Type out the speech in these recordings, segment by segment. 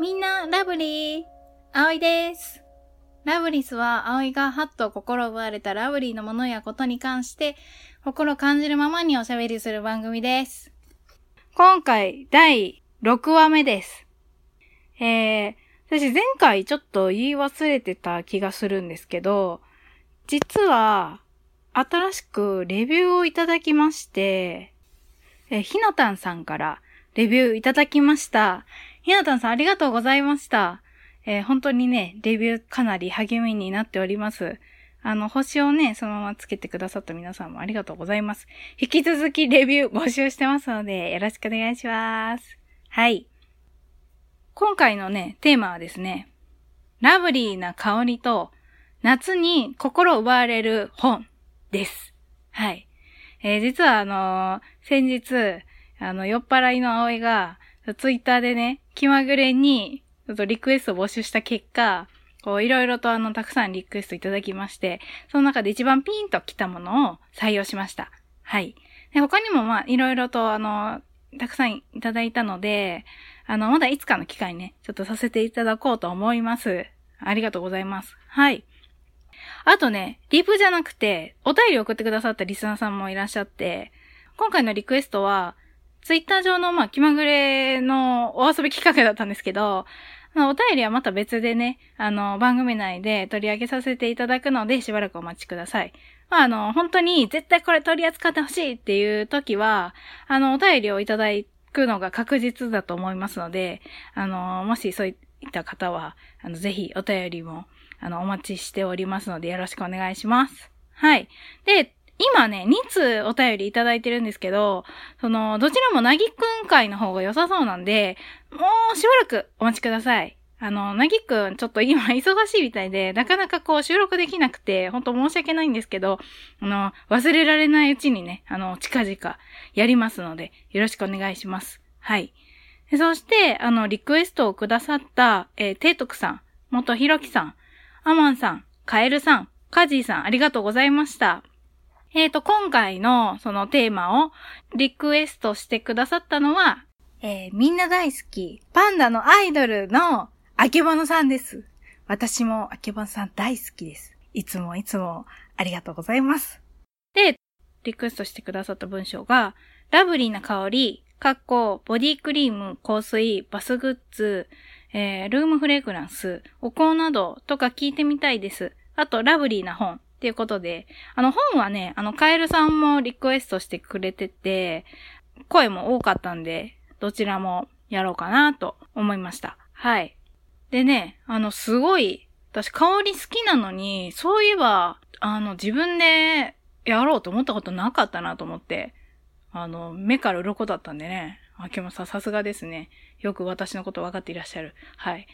みんな、ラブリー、葵です。ラブリスは葵がハッと心奪われたラブリーのものやことに関して心感じるままにおしゃべりする番組です。今回第6話目です。えー、私前回ちょっと言い忘れてた気がするんですけど、実は新しくレビューをいただきまして、えひなたんさんからレビューいただきました。ひなたんさんありがとうございました。えー、本当にね、レビューかなり励みになっております。あの、星をね、そのままつけてくださった皆さんもありがとうございます。引き続きレビュー募集してますので、よろしくお願いします。はい。今回のね、テーマはですね、ラブリーな香りと夏に心奪われる本です。はい。えー、実はあのー、先日、あの、酔っ払いの葵が、ツイッターでね、気まぐれに、ちょっとリクエストを募集した結果、こう、いろいろとあの、たくさんリクエストいただきまして、その中で一番ピンと来たものを採用しました。はい。で他にもまあ、いろいろとあの、たくさんいただいたので、あの、まだいつかの機会ね、ちょっとさせていただこうと思います。ありがとうございます。はい。あとね、リプじゃなくて、お便り送ってくださったリスナーさんもいらっしゃって、今回のリクエストは、ツイッター上の、まあ、気まぐれのお遊び企画だったんですけど、まあ、お便りはまた別でね、あの、番組内で取り上げさせていただくので、しばらくお待ちください。まあ、あの、本当に絶対これ取り扱ってほしいっていう時は、あの、お便りをいただくのが確実だと思いますので、あの、もしそういった方は、あの、ぜひお便りも、あの、お待ちしておりますので、よろしくお願いします。はい。で、今ね、2通お便りいただいてるんですけど、その、どちらもなぎくん会の方が良さそうなんで、もうしばらくお待ちください。あの、なぎくん、ちょっと今忙しいみたいで、なかなかこう収録できなくて、ほんと申し訳ないんですけど、あの、忘れられないうちにね、あの、近々やりますので、よろしくお願いします。はい。そして、あの、リクエストをくださった、えー、ていとくさん、元ひろきさん、アマンさん、カエルさん、カジーさん、ありがとうございました。えっ、ー、と、今回のそのテーマをリクエストしてくださったのは、えー、みんな大好き、パンダのアイドルのあけぼのさんです。私もあけぼのさん大好きです。いつもいつもありがとうございます。で、リクエストしてくださった文章が、ラブリーな香り、かっこ、ボディクリーム、香水、バスグッズ、えー、ルームフレグランス、お香などとか聞いてみたいです。あと、ラブリーな本。っていうことで、あの本はね、あのカエルさんもリクエストしてくれてて、声も多かったんで、どちらもやろうかなと思いました。はい。でね、あのすごい、私香り好きなのに、そういえば、あの自分でやろうと思ったことなかったなと思って、あの、目から鱗だったんでね。あけもさ、さすがですね。よく私のこと分かっていらっしゃる。はい。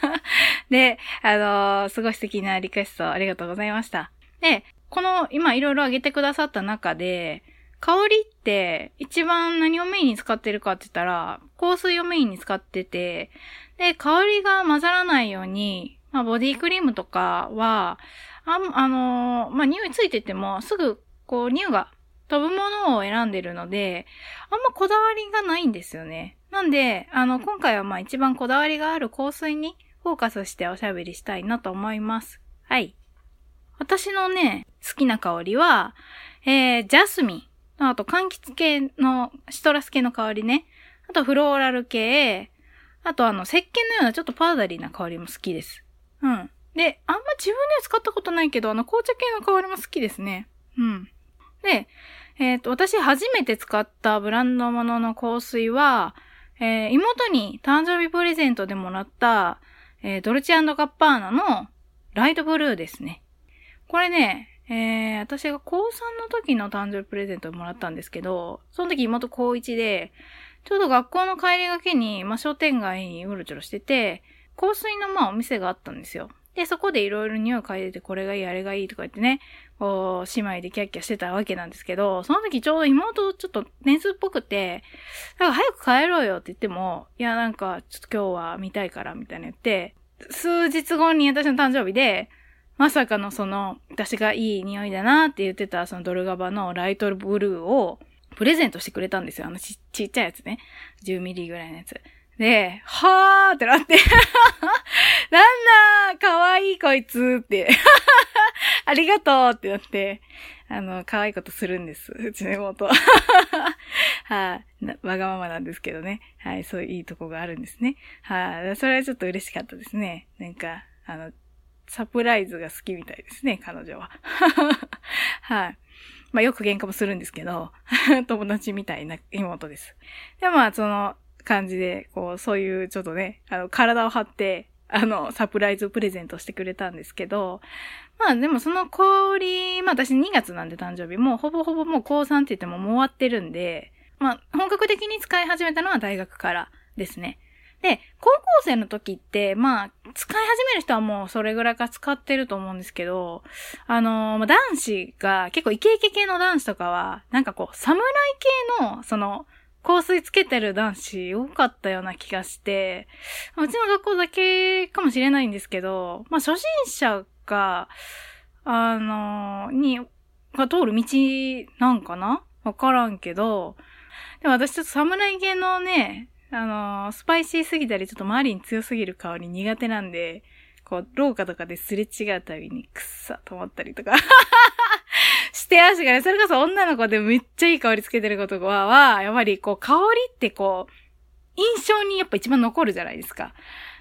で、あのー、すごい素敵なリクエストありがとうございました。で、この、今いろいろ挙げてくださった中で、香りって一番何をメインに使ってるかって言ったら、香水をメインに使ってて、で、香りが混ざらないように、まあ、ボディクリームとかは、ああのー、まあ、匂いついてても、すぐ、こう、匂いが飛ぶものを選んでるので、あんまこだわりがないんですよね。なんで、あの、今回はまあ一番こだわりがある香水にフォーカスしておしゃべりしたいなと思います。はい。私のね、好きな香りは、えー、ジャスミン。あと、柑橘系の、シトラス系の香りね。あと、フローラル系。あと、あの、石鹸のようなちょっとパウダリーな香りも好きです。うん。で、あんま自分では使ったことないけど、あの、紅茶系の香りも好きですね。うん。で、えっ、ー、と、私初めて使ったブランドものの香水は、えー、妹に誕生日プレゼントでもらった、えー、ドルチアンドガッパーナのライトブルーですね。これね、えー、私が高3の時の誕生日プレゼントをもらったんですけど、その時妹高1で、ちょうど学校の帰りがけに、まあ、商店街にうろちょろしてて、香水のまあお店があったんですよ。で、そこでいろいろ匂い嗅いでて、これがいい、あれがいいとか言ってね、こう、姉妹でキャッキャしてたわけなんですけど、その時ちょうど妹ちょっと年数っぽくて、だか早く帰ろうよって言っても、いや、なんか、ちょっと今日は見たいから、みたいな言って、数日後に私の誕生日で、まさかのその、私がいい匂いだなって言ってたそのドルガバのライトブルーをプレゼントしてくれたんですよ。あのちちっちゃいやつね。10ミリぐらいのやつ。で、はーってなって なんだかわいいこいつって ありがとうってなって、あの、可愛いことするんです。うちの妹。はい、あ、わがままなんですけどね。はい、そういういいとこがあるんですね。はい、あ、それはちょっと嬉しかったですね。なんか、あの、サプライズが好きみたいですね、彼女は。はい。まあよく喧嘩もするんですけど、友達みたいな妹です。で、まあその感じで、こう、そういうちょっとね、あの、体を張って、あの、サプライズプレゼントしてくれたんですけど、まあでもその氷、まあ私2月なんで誕生日、もうほぼほぼもう高3って言ってももう終わってるんで、まあ本格的に使い始めたのは大学からですね。で、高校生の時って、まあ、使い始める人はもうそれぐらいか使ってると思うんですけど、あのー、男子が、結構イケイケ系の男子とかは、なんかこう、侍系の、その、香水つけてる男子多かったような気がして、うちの学校だけかもしれないんですけど、まあ初心者が、あの、に、が通る道なんかな？わからんけど、でも私ちょっと侍系のね、あの、スパイシーすぎたり、ちょっと周りに強すぎる香り苦手なんで、こう、廊下とかですれ違うたびに、くっさと思ったりとか。して足がね、それこそ女の子でめっちゃいい香りつけてることは、は、やっぱりこう、香りってこう、印象にやっぱ一番残るじゃないですか。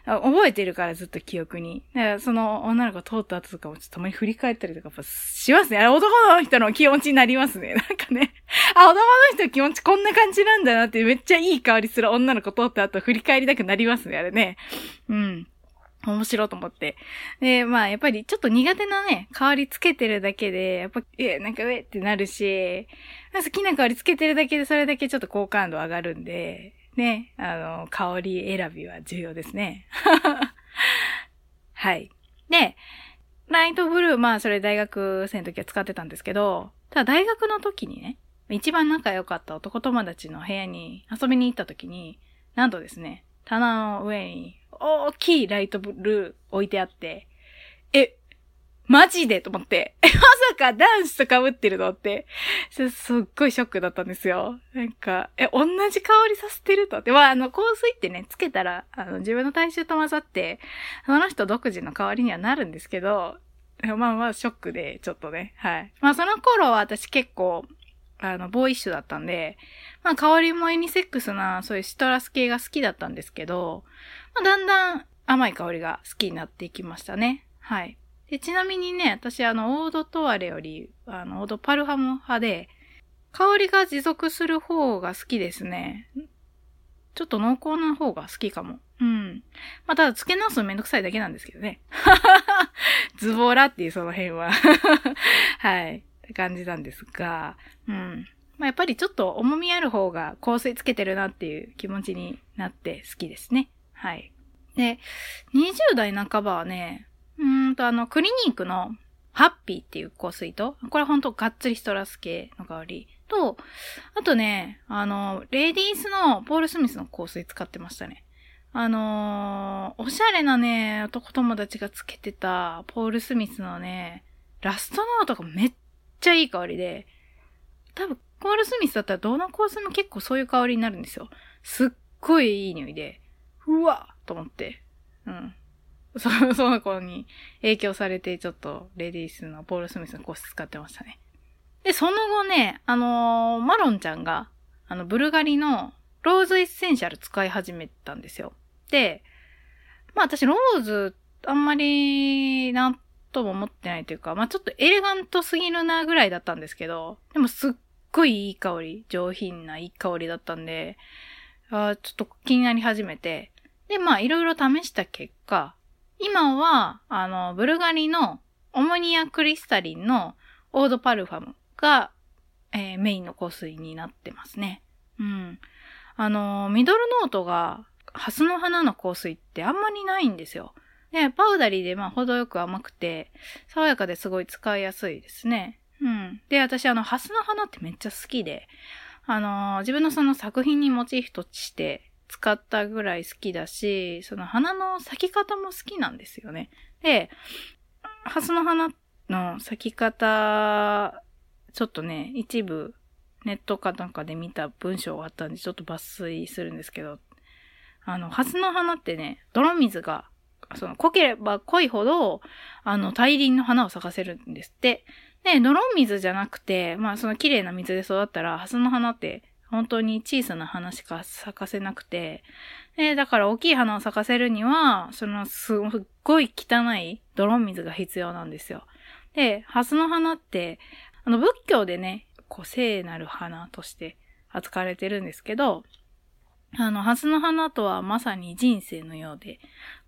覚えてるからずっと記憶に。だからその女の子通った後とかもちょっとたまに振り返ったりとかしますね。あれ男の人の気持ちになりますね。なんかね。あ、男の人の気持ちこんな感じなんだなってめっちゃいい香りする女の子通った後振り返りたくなりますね。あれね。うん。面白いと思って。で、まあ、やっぱりちょっと苦手なね、香りつけてるだけで、やっぱ、え、なんか上ってなるし、好きな香りつけてるだけでそれだけちょっと好感度上がるんで、ね、あの、香り選びは重要ですね。はい。で、ライトブルー、まあそれ大学生の時は使ってたんですけど、ただ大学の時にね、一番仲良かった男友達の部屋に遊びに行った時に、なんとですね、棚の上に大きいライトブルー置いてあって、え、マジでと思って。まさか男子と被ってるのって、すっごいショックだったんですよ。なんか、え、同じ香りさせてるとって。まあ、あの、香水ってね、つけたら、あの、自分の体臭と混ざって、その人独自の香りにはなるんですけど、まあまあ、ショックで、ちょっとね、はい。まあ、その頃は私結構、あの、ボーイッシュだったんで、まあ、香りもユニセックスな、そういうシトラス系が好きだったんですけど、だんだん甘い香りが好きになっていきましたね。はい。で、ちなみにね、私あの、オードトワレより、あの、オードパルハム派で、香りが持続する方が好きですね。ちょっと濃厚な方が好きかも。うん。まあ、ただ、付け直すのめんどくさいだけなんですけどね。ズボラっていうその辺は はい。って感じなんですが、うん。まあ、やっぱりちょっと重みある方が香水つけてるなっていう気持ちになって好きですね。はい。で、20代半ばはね、うんと、あの、クリニークのハッピーっていう香水と、これほんとがっつりストラス系の香りと、あとね、あの、レディースのポール・スミスの香水使ってましたね。あのー、おしゃれなね、男友達がつけてたポール・スミスのね、ラストノートがめっちゃいい香りで、多分、ポール・スミスだったらどの香水も結構そういう香りになるんですよ。すっごいいい匂いで、うわと思って。うん。その その子に影響されて、ちょっとレディースのポール・スミスのコース使ってましたね。で、その後ね、あのー、マロンちゃんが、あの、ブルガリのローズエッセンシャル使い始めたんですよ。で、まあ私、ローズ、あんまり、なんとも思ってないというか、まあちょっとエレガントすぎるなぐらいだったんですけど、でもすっごいいい香り、上品ないい香りだったんで、あちょっと気になり始めて、で、まあいろいろ試した結果、今は、あの、ブルガリのオムニアクリスタリンのオードパルファムが、えー、メインの香水になってますね。うん。あの、ミドルノートが、ハスの花の香水ってあんまりないんですよ。で、パウダリーでまあ程よく甘くて、爽やかですごい使いやすいですね。うん。で、私あの、ハスの花ってめっちゃ好きで、あの、自分のその作品にモチーフとして使ったぐらい好きだし、その花の咲き方も好きなんですよね。で、ハスの花の咲き方、ちょっとね、一部ネットかなんかで見た文章があったんで、ちょっと抜粋するんですけど、あの、ハスの花ってね、泥水が、その、濃ければ濃いほど、あの、大輪の花を咲かせるんですって。で、泥水じゃなくて、まあ、その綺麗な水で育ったら、ハスの花って本当に小さな花しか咲かせなくて、で、だから大きい花を咲かせるには、そのすっごい汚い泥水が必要なんですよ。で、ハスの花って、あの仏教でね、こう聖なる花として扱われてるんですけど、あの、ハスの花とはまさに人生のようで、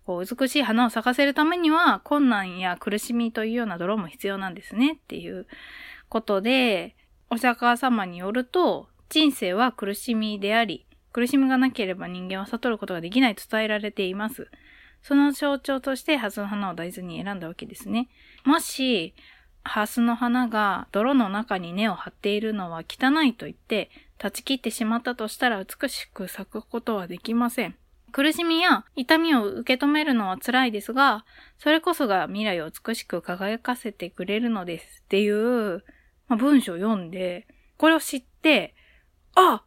こう美しい花を咲かせるためには困難や苦しみというような泥も必要なんですねっていうことで、お釈迦様によると、人生は苦しみであり、苦しみがなければ人間は悟ることができないと伝えられています。その象徴としてハスの花を大豆に選んだわけですね。もし、ハスの花が泥の中に根を張っているのは汚いと言って断ち切ってしまったとしたら美しく咲くことはできません。苦しみや痛みを受け止めるのは辛いですが、それこそが未来を美しく輝かせてくれるのですっていう、まあ、文章を読んで、これを知って、あ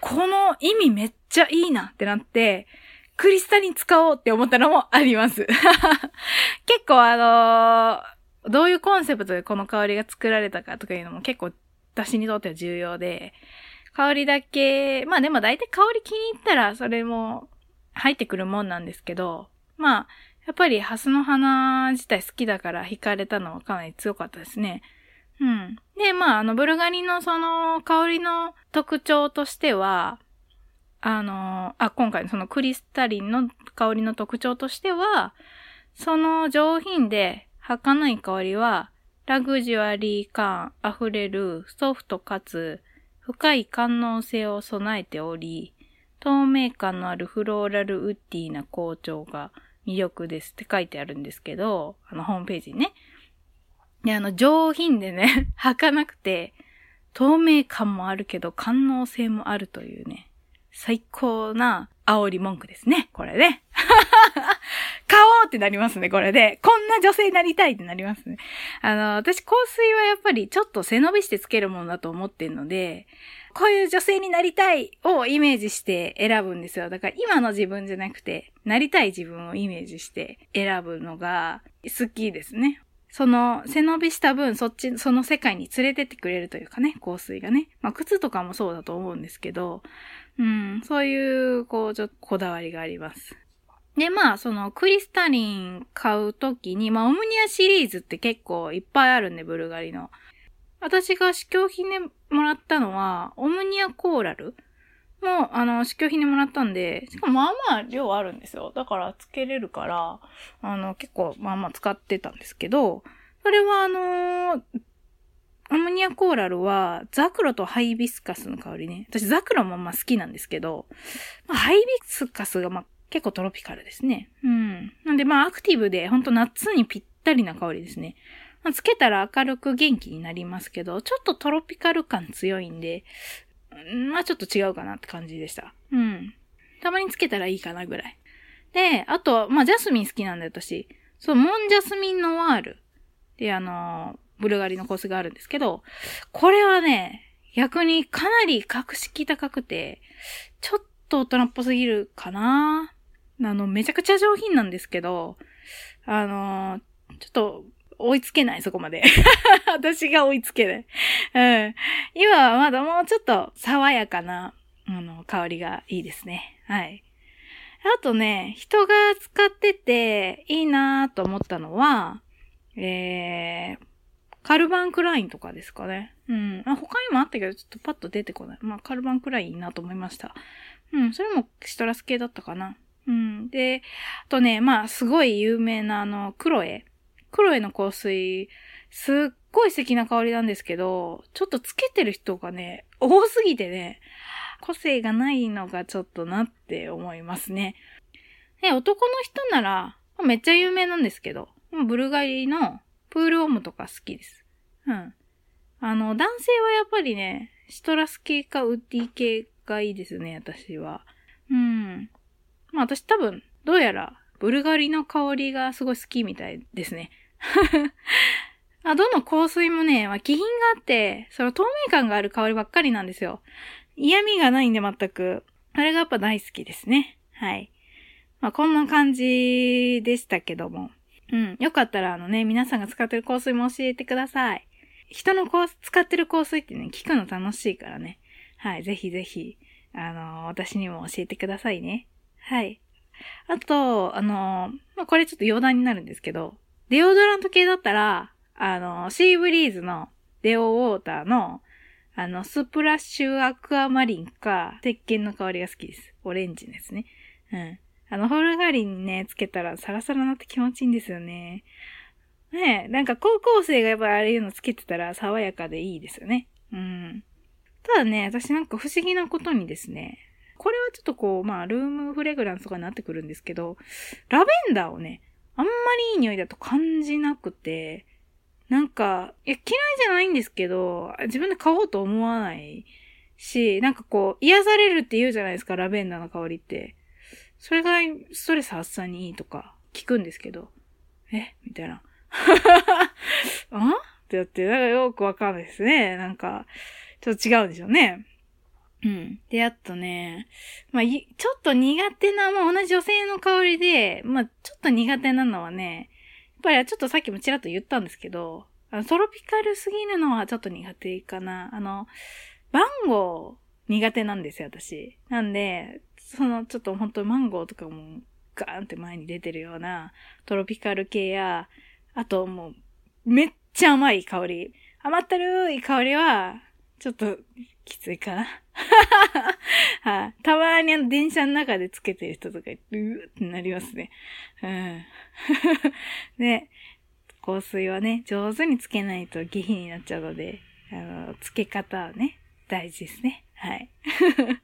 この意味めっちゃいいなってなって、クリスタリン使おうって思ったのもあります。結構あのー、どういうコンセプトでこの香りが作られたかとかいうのも結構私にとっては重要で、香りだけ、まあでも大体香り気に入ったらそれも入ってくるもんなんですけど、まあ、やっぱりハスの花自体好きだから惹かれたのはかなり強かったですね。うん。で、まあ、あの、ブルガリのその香りの特徴としては、あの、あ、今回のそのクリスタリンの香りの特徴としては、その上品で儚い香りは、ラグジュアリー感溢れるソフトかつ深い感能性を備えており、透明感のあるフローラルウッディな香調が魅力ですって書いてあるんですけど、あのホームページにね。で、あの、上品でね、儚くて、透明感もあるけど、感能性もあるというね、最高な煽り文句ですね。これね。買おうってなりますね、これで。こんな女性になりたいってなりますね。あの、私香水はやっぱりちょっと背伸びしてつけるものだと思ってんので、こういう女性になりたいをイメージして選ぶんですよ。だから今の自分じゃなくて、なりたい自分をイメージして選ぶのが好きですね。その背伸びした分、そっち、その世界に連れてってくれるというかね、香水がね。まあ、靴とかもそうだと思うんですけど、うん、そういう、こう、ちょっとこだわりがあります。で、まあ、その、クリスタリン買うときに、まあ、オムニアシリーズって結構いっぱいあるんで、ブルガリの。私が試供品でもらったのは、オムニアコーラルも、あの、試供品でもらったんで、しかもまあまあ量あるんですよ。だからつけれるから、あの、結構まあまあ使ってたんですけど、それはあのー、アムニアコーラルは、ザクロとハイビスカスの香りね。私ザクロもまあ好きなんですけど、まあ、ハイビスカスがまあ結構トロピカルですね。うん。なんでまあアクティブで、ほんと夏にぴったりな香りですね。まあ、つけたら明るく元気になりますけど、ちょっとトロピカル感強いんで、まあちょっと違うかなって感じでした。うん。たまにつけたらいいかなぐらい。で、あと、まあジャスミン好きなんだよ、私。そう、モンジャスミンノワール。で、あのブルガリのコースがあるんですけど、これはね、逆にかなり格式高くて、ちょっと大人っぽすぎるかなあの、めちゃくちゃ上品なんですけど、あのちょっと追いつけない、そこまで。私が追いつけない。うん。今はまだもうちょっと爽やかな、あの、香りがいいですね。はい。あとね、人が使ってていいなと思ったのは、えー、カルバンクラインとかですかね。うん。あ、他にもあったけど、ちょっとパッと出てこない。まあ、カルバンクラインいいなと思いました。うん、それもシトラス系だったかな。うん。で、あとね、まあ、すごい有名なあの、クロエ。クロエの香水、すっごい素敵な香りなんですけど、ちょっとつけてる人がね、多すぎてね、個性がないのがちょっとなって思いますね。で、男の人なら、めっちゃ有名なんですけど、ブルガリのプールオムとか好きです。うん。あの、男性はやっぱりね、シトラス系かウッディ系がいいですね、私は。うん。まあ私多分、どうやら、ブルガリの香りがすごい好きみたいですね。あどの香水もね、まあ、気品があって、その透明感がある香りばっかりなんですよ。嫌味がないんで全く。あれがやっぱ大好きですね。はい。まあ、こんな感じでしたけども。うん。よかったら、あのね、皆さんが使ってる香水も教えてください。人の使ってる香水ってね、聞くの楽しいからね。はい。ぜひぜひ、あのー、私にも教えてくださいね。はい。あと、あの、まあ、これちょっと余談になるんですけど、デオドラント系だったら、あの、シーブリーズのデオウォーターの、あの、スプラッシュアクアマリンか、石鹸の香りが好きです。オレンジですね。うん。あの、ホルガリにね、つけたらサラサラなって気持ちいいんですよね。ねえ、なんか高校生がやっぱりああいうのつけてたら爽やかでいいですよね。うん。ただね、私なんか不思議なことにですね、これはちょっとこう、まあ、ルームフレグランスとかになってくるんですけど、ラベンダーをね、あんまりいい匂いだと感じなくて、なんか、いや、嫌いじゃないんですけど、自分で買おうと思わないし、なんかこう、癒されるって言うじゃないですか、ラベンダーの香りって。それがストレス発散にいいとか聞くんですけど、え？みたいな。あ？ってやって、なんかよくわかんないですね。なんか、ちょっと違うんでしょうね。うん。で、あとね、まあ、ちょっと苦手な、まあ、同じ女性の香りで、まあ、ちょっと苦手なのはね、やっぱりちょっとさっきもちらっと言ったんですけど、あのトロピカルすぎるのはちょっと苦手かな。あの、番号苦手なんですよ、私。なんで、そのちょっと本当マンゴーとかもガーンって前に出てるようなトロピカル系や、あともうめっちゃ甘い香り。甘ったるい香りは、ちょっときついかな。はい、たまにあの電車の中でつけてる人とか、うーってなりますね。うん。で、香水はね、上手につけないと下品になっちゃうので、あの、つけ方はね、大事ですね。はい。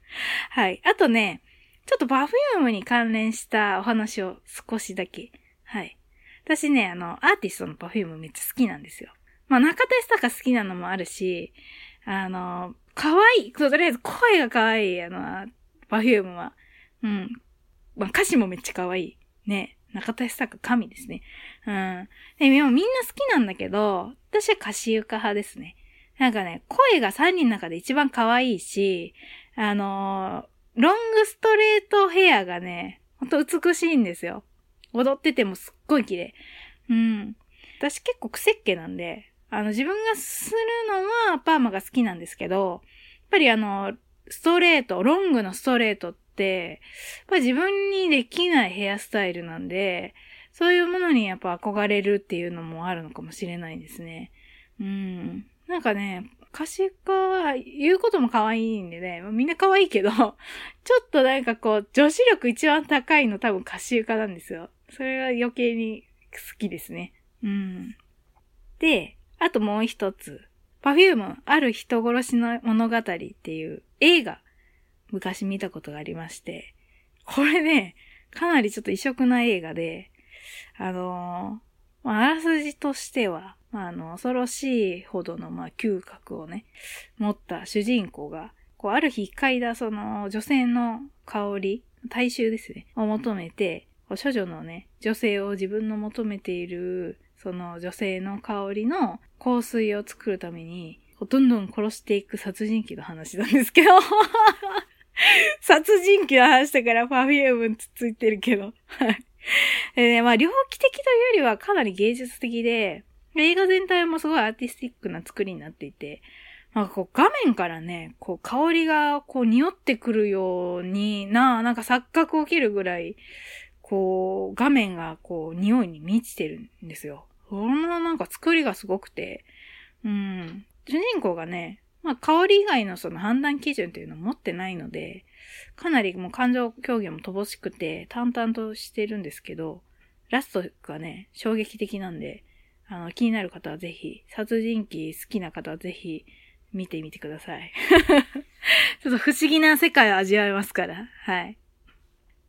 はい。あとね、ちょっとパフュームに関連したお話を少しだけ。はい。私ね、あの、アーティストのパフュームめっちゃ好きなんですよ。まあ、中田か好きなのもあるし、あの、可愛い。とりあえず声が可愛い、あの、パフュームは。うん。まあ、歌詞もめっちゃ可愛い。ね。中田か神ですね。うん。でも、みんな好きなんだけど、私はかしゆか派ですね。なんかね、声が3人の中で一番可愛いし、あのロングストレートヘアがね、ほんと美しいんですよ。踊っててもすっごい綺麗。うん。私結構癖っ気なんで、あの自分がするのはパーマが好きなんですけど、やっぱりあの、ストレート、ロングのストレートって、やっぱ自分にできないヘアスタイルなんで、そういうものにやっぱ憧れるっていうのもあるのかもしれないですね。うん。なんかね、可視化は言うことも可愛いんでね、みんな可愛いけど、ちょっとなんかこう、女子力一番高いの多分歌詞化なんですよ。それが余計に好きですね。うん。で、あともう一つ。パフューム、ある人殺しの物語っていう映画、昔見たことがありまして、これね、かなりちょっと異色な映画で、あのー、まあ、らすじとしては、まあ、あの、恐ろしいほどの、まあ、嗅覚をね、持った主人公が、こう、ある日嗅いだその女性の香り、大衆ですね、を求めて、処女のね、女性を自分の求めている、その女性の香りの香水を作るために、どんどん殺していく殺人鬼の話なんですけど殺人鬼の話だからパフュームつついてるけど。はい。でね、まあ、猟奇的というよりはかなり芸術的で、映画全体もすごいアーティスティックな作りになっていて、まあ、こう画面からね、こう香りがこう匂ってくるようにな、なんか錯覚起きるぐらい、こう画面がこう匂いに満ちてるんですよ。そのなんか作りがすごくて、うん。主人公がね、まあ香り以外のその判断基準っていうのを持ってないので、かなりもう感情表現も乏しくて淡々としてるんですけど、ラストがね、衝撃的なんで、あの、気になる方はぜひ、殺人鬼好きな方はぜひ、見てみてください。ちょっと不思議な世界を味わえますから。はい。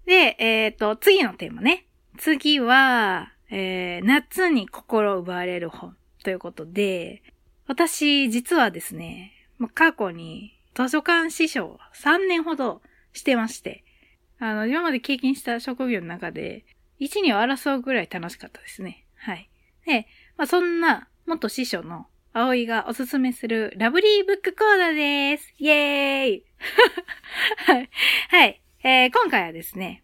で、えっ、ー、と、次のテーマね。次は、えー、夏に心奪われる本ということで、私、実はですね、過去に図書館師匠3年ほどしてまして、あの、今まで経験した職業の中で、1、2を争うぐらい楽しかったですね。はい。で、まあ、そんな元師匠の葵がおすすめするラブリーブックコーナーです。イェーイ はい。はい。えー、今回はですね、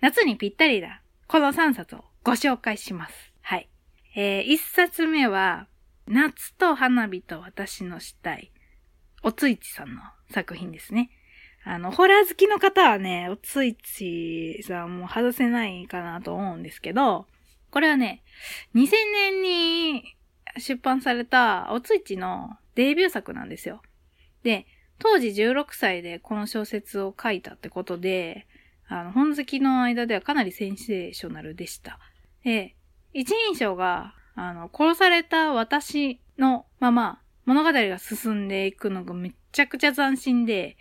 夏にぴったりだ。この3冊をご紹介します。はい。えー、1冊目は、夏と花火と私のしたい。おついちさんの作品ですね。あの、ホラー好きの方はね、おついちさんも外せないかなと思うんですけど、これはね、2000年に出版されたおついちのデビュー作なんですよ。で、当時16歳でこの小説を書いたってことで、あの、本好きの間ではかなりセンセーショナルでした。で、一人称が、あの、殺された私のまま物語が進んでいくのがめちゃくちゃ斬新で、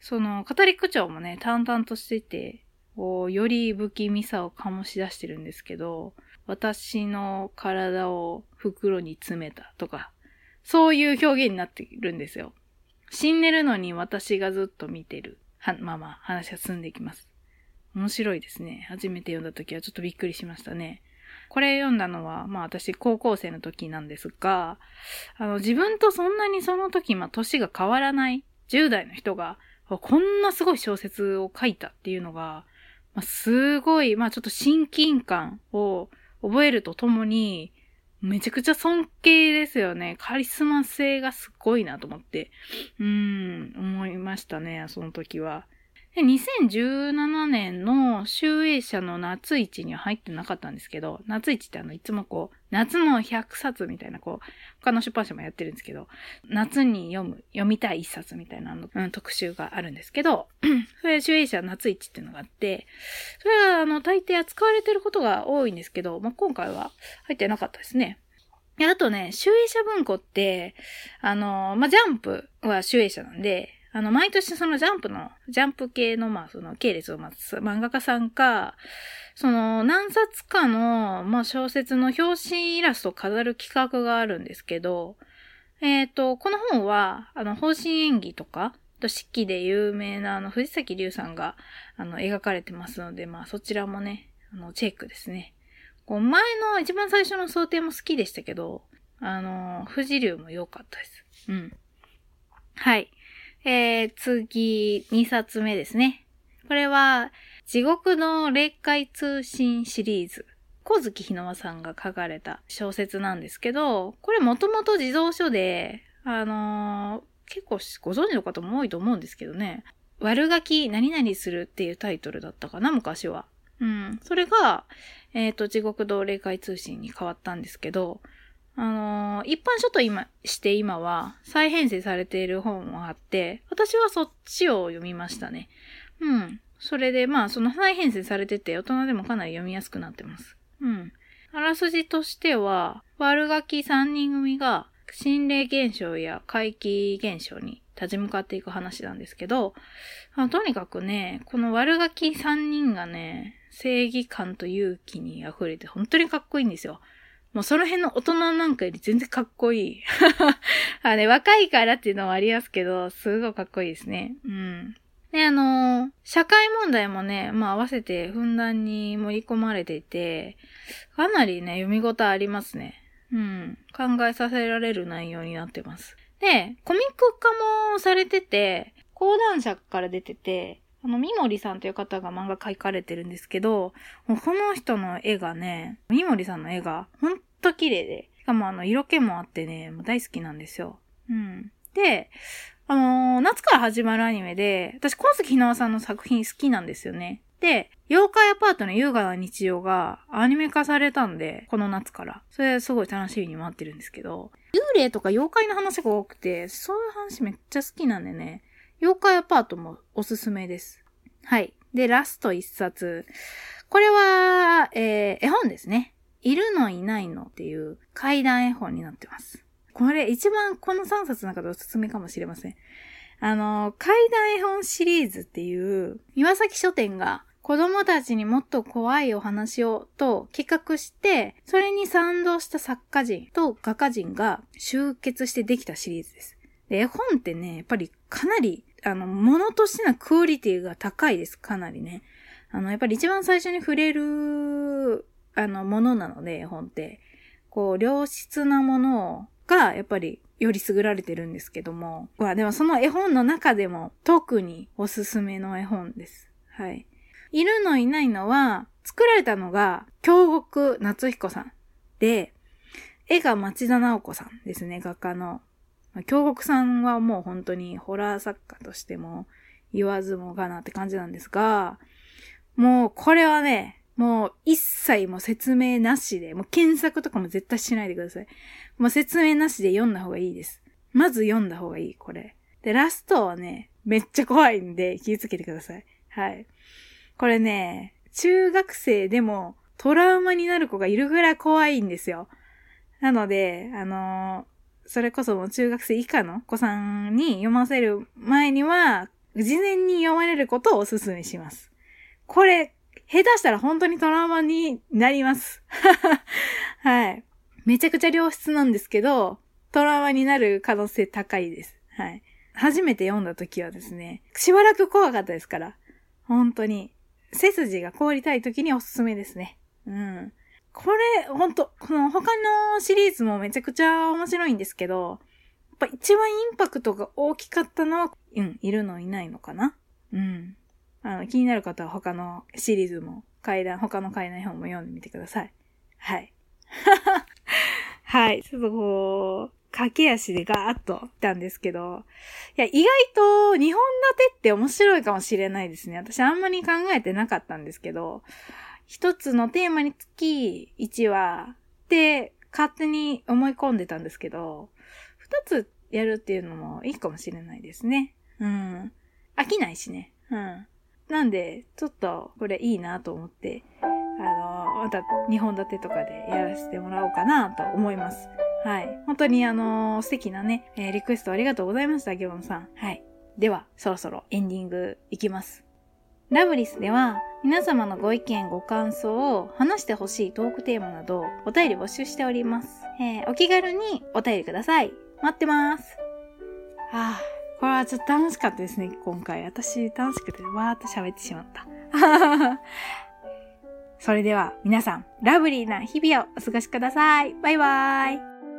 その、語り口調もね、淡々としてて、こう、より不気味さを醸し出してるんですけど、私の体を袋に詰めたとか、そういう表現になってるんですよ。死んでるのに私がずっと見てる。は、まあまあ、話が進んでいきます。面白いですね。初めて読んだ時はちょっとびっくりしましたね。これ読んだのは、まあ私高校生の時なんですが、あの自分とそんなにその時、まあ年が変わらない10代の人が、こんなすごい小説を書いたっていうのが、まあ、すごい、まあちょっと親近感を覚えるとともに、めちゃくちゃ尊敬ですよね。カリスマ性がすごいなと思って、うん、思いましたね、その時は。で、2017年の集英社の夏市には入ってなかったんですけど、夏市ってあの、いつもこう、夏の100冊みたいな、こう、他の出版社もやってるんですけど、夏に読む、読みたい一冊みたいなの、うん、特集があるんですけど、それ集英社夏市っていうのがあって、それはあの、大抵扱われてることが多いんですけど、まあ、今回は入ってなかったですね。あとね、集英社文庫って、あの、まあ、ジャンプは集英社なんで、あの、毎年そのジャンプの、ジャンプ系の、まあ、その系列を待つ漫画家さんか、その、何冊かの、まあ、小説の表紙イラストを飾る企画があるんですけど、えっ、ー、と、この本は、あの、方針演技とか、と、四季で有名な、あの、藤崎龍さんが、あの、描かれてますので、まあ、そちらもね、あの、チェックですね。こう、前の一番最初の想定も好きでしたけど、あの、富士流も良かったです。うん。はい。えー、次、2冊目ですね。これは、地獄の霊界通信シリーズ。小月日の輪さんが書かれた小説なんですけど、これもともと児童書で、あのー、結構ご存知の方も多いと思うんですけどね。悪ガキ何々するっていうタイトルだったかな、昔は。うん。それが、えっ、ー、と、地獄道霊界通信に変わったんですけど、あのー、一般書と今、して今は再編成されている本もあって、私はそっちを読みましたね。うん。それで、まあ、その再編成されてて、大人でもかなり読みやすくなってます。うん。あらすじとしては、悪ガキ三人組が心霊現象や怪奇現象に立ち向かっていく話なんですけど、あとにかくね、この悪ガキ三人がね、正義感と勇気に溢れて本当にかっこいいんですよ。もうその辺の大人なんかより全然かっこいい。あね、若いからっていうのはありますけど、すごいかっこいいですね。うん。で、あのー、社会問題もね、まあ合わせてふんだんに盛り込まれていて、かなりね、読み応えありますね。うん。考えさせられる内容になってます。で、コミック化もされてて、講談社から出てて、あの、三森さんという方が漫画描かれてるんですけど、この人の絵がね、三森さんの絵がほんと綺麗で、しかもあの、色気もあってね、もう大好きなんですよ。うん。で、あのー、夏から始まるアニメで、私、小月ひなわさんの作品好きなんですよね。で、妖怪アパートの優雅な日常がアニメ化されたんで、この夏から。それすごい楽しみに待ってるんですけど、幽霊とか妖怪の話が多くて、そういう話めっちゃ好きなんでね、妖怪アパートもおすすめです。はい。で、ラスト一冊。これは、えー、絵本ですね。いるのいないのっていう怪談絵本になってます。これ一番この3冊の中でおすすめかもしれません。あの、怪談絵本シリーズっていう、岩崎書店が子供たちにもっと怖いお話をと企画して、それに賛同した作家人と画家人が集結してできたシリーズです。で、絵本ってね、やっぱりかなりあの、ものとしてのクオリティが高いです。かなりね。あの、やっぱり一番最初に触れる、あの、ものなので、絵本って。こう、良質なものが、やっぱり、より優れてるんですけども。まあ、でもその絵本の中でも、特におすすめの絵本です。はい。いるのいないのは、作られたのが、京極夏彦さんで、絵が町田直子さんですね、画家の。ま京極さんはもう本当にホラー作家としても言わずもがなって感じなんですが、もうこれはね、もう一切も説明なしで、もう検索とかも絶対しないでください。もう説明なしで読んだ方がいいです。まず読んだ方がいい、これ。で、ラストはね、めっちゃ怖いんで気をつけてください。はい。これね、中学生でもトラウマになる子がいるぐらい怖いんですよ。なので、あの、それこそもう中学生以下の子さんに読ませる前には、事前に読まれることをお勧めします。これ、下手したら本当にトラウマになります。はい。めちゃくちゃ良質なんですけど、トラウマになる可能性高いです。はい。初めて読んだ時はですね、しばらく怖かったですから。本当に。背筋が凍りたい時におすすめですね。うん。これ、ほんと、この他のシリーズもめちゃくちゃ面白いんですけど、やっぱ一番インパクトが大きかったのは、うん、いるのいないのかな？うん。あの、気になる方は他のシリーズも、階段、他の階段本も読んでみてください。はい。はい。ちょっとこう、駆け足でガーッと来たんですけど、いや、意外と2本立てって面白いかもしれないですね。私あんまり考えてなかったんですけど、一つのテーマにつき1話って勝手に思い込んでたんですけど、二つやるっていうのもいいかもしれないですね。うん。飽きないしね。うん。なんで、ちょっとこれいいなと思って、あの、また2本立てとかでやらせてもらおうかなと思います。はい。本当にあの素敵なね、えー、リクエストありがとうございました、ギョンさん。はい。では、そろそろエンディングいきます。ラブリスでは、皆様のご意見、ご感想を話してほしいトークテーマなど、お便り募集しております。えー、お気軽にお便りください。待ってます。ああ、これはちょっと楽しかったですね、今回。私楽しくてわーっと喋ってしまった。それでは皆さん、ラブリーな日々をお過ごしください。バイバーイ。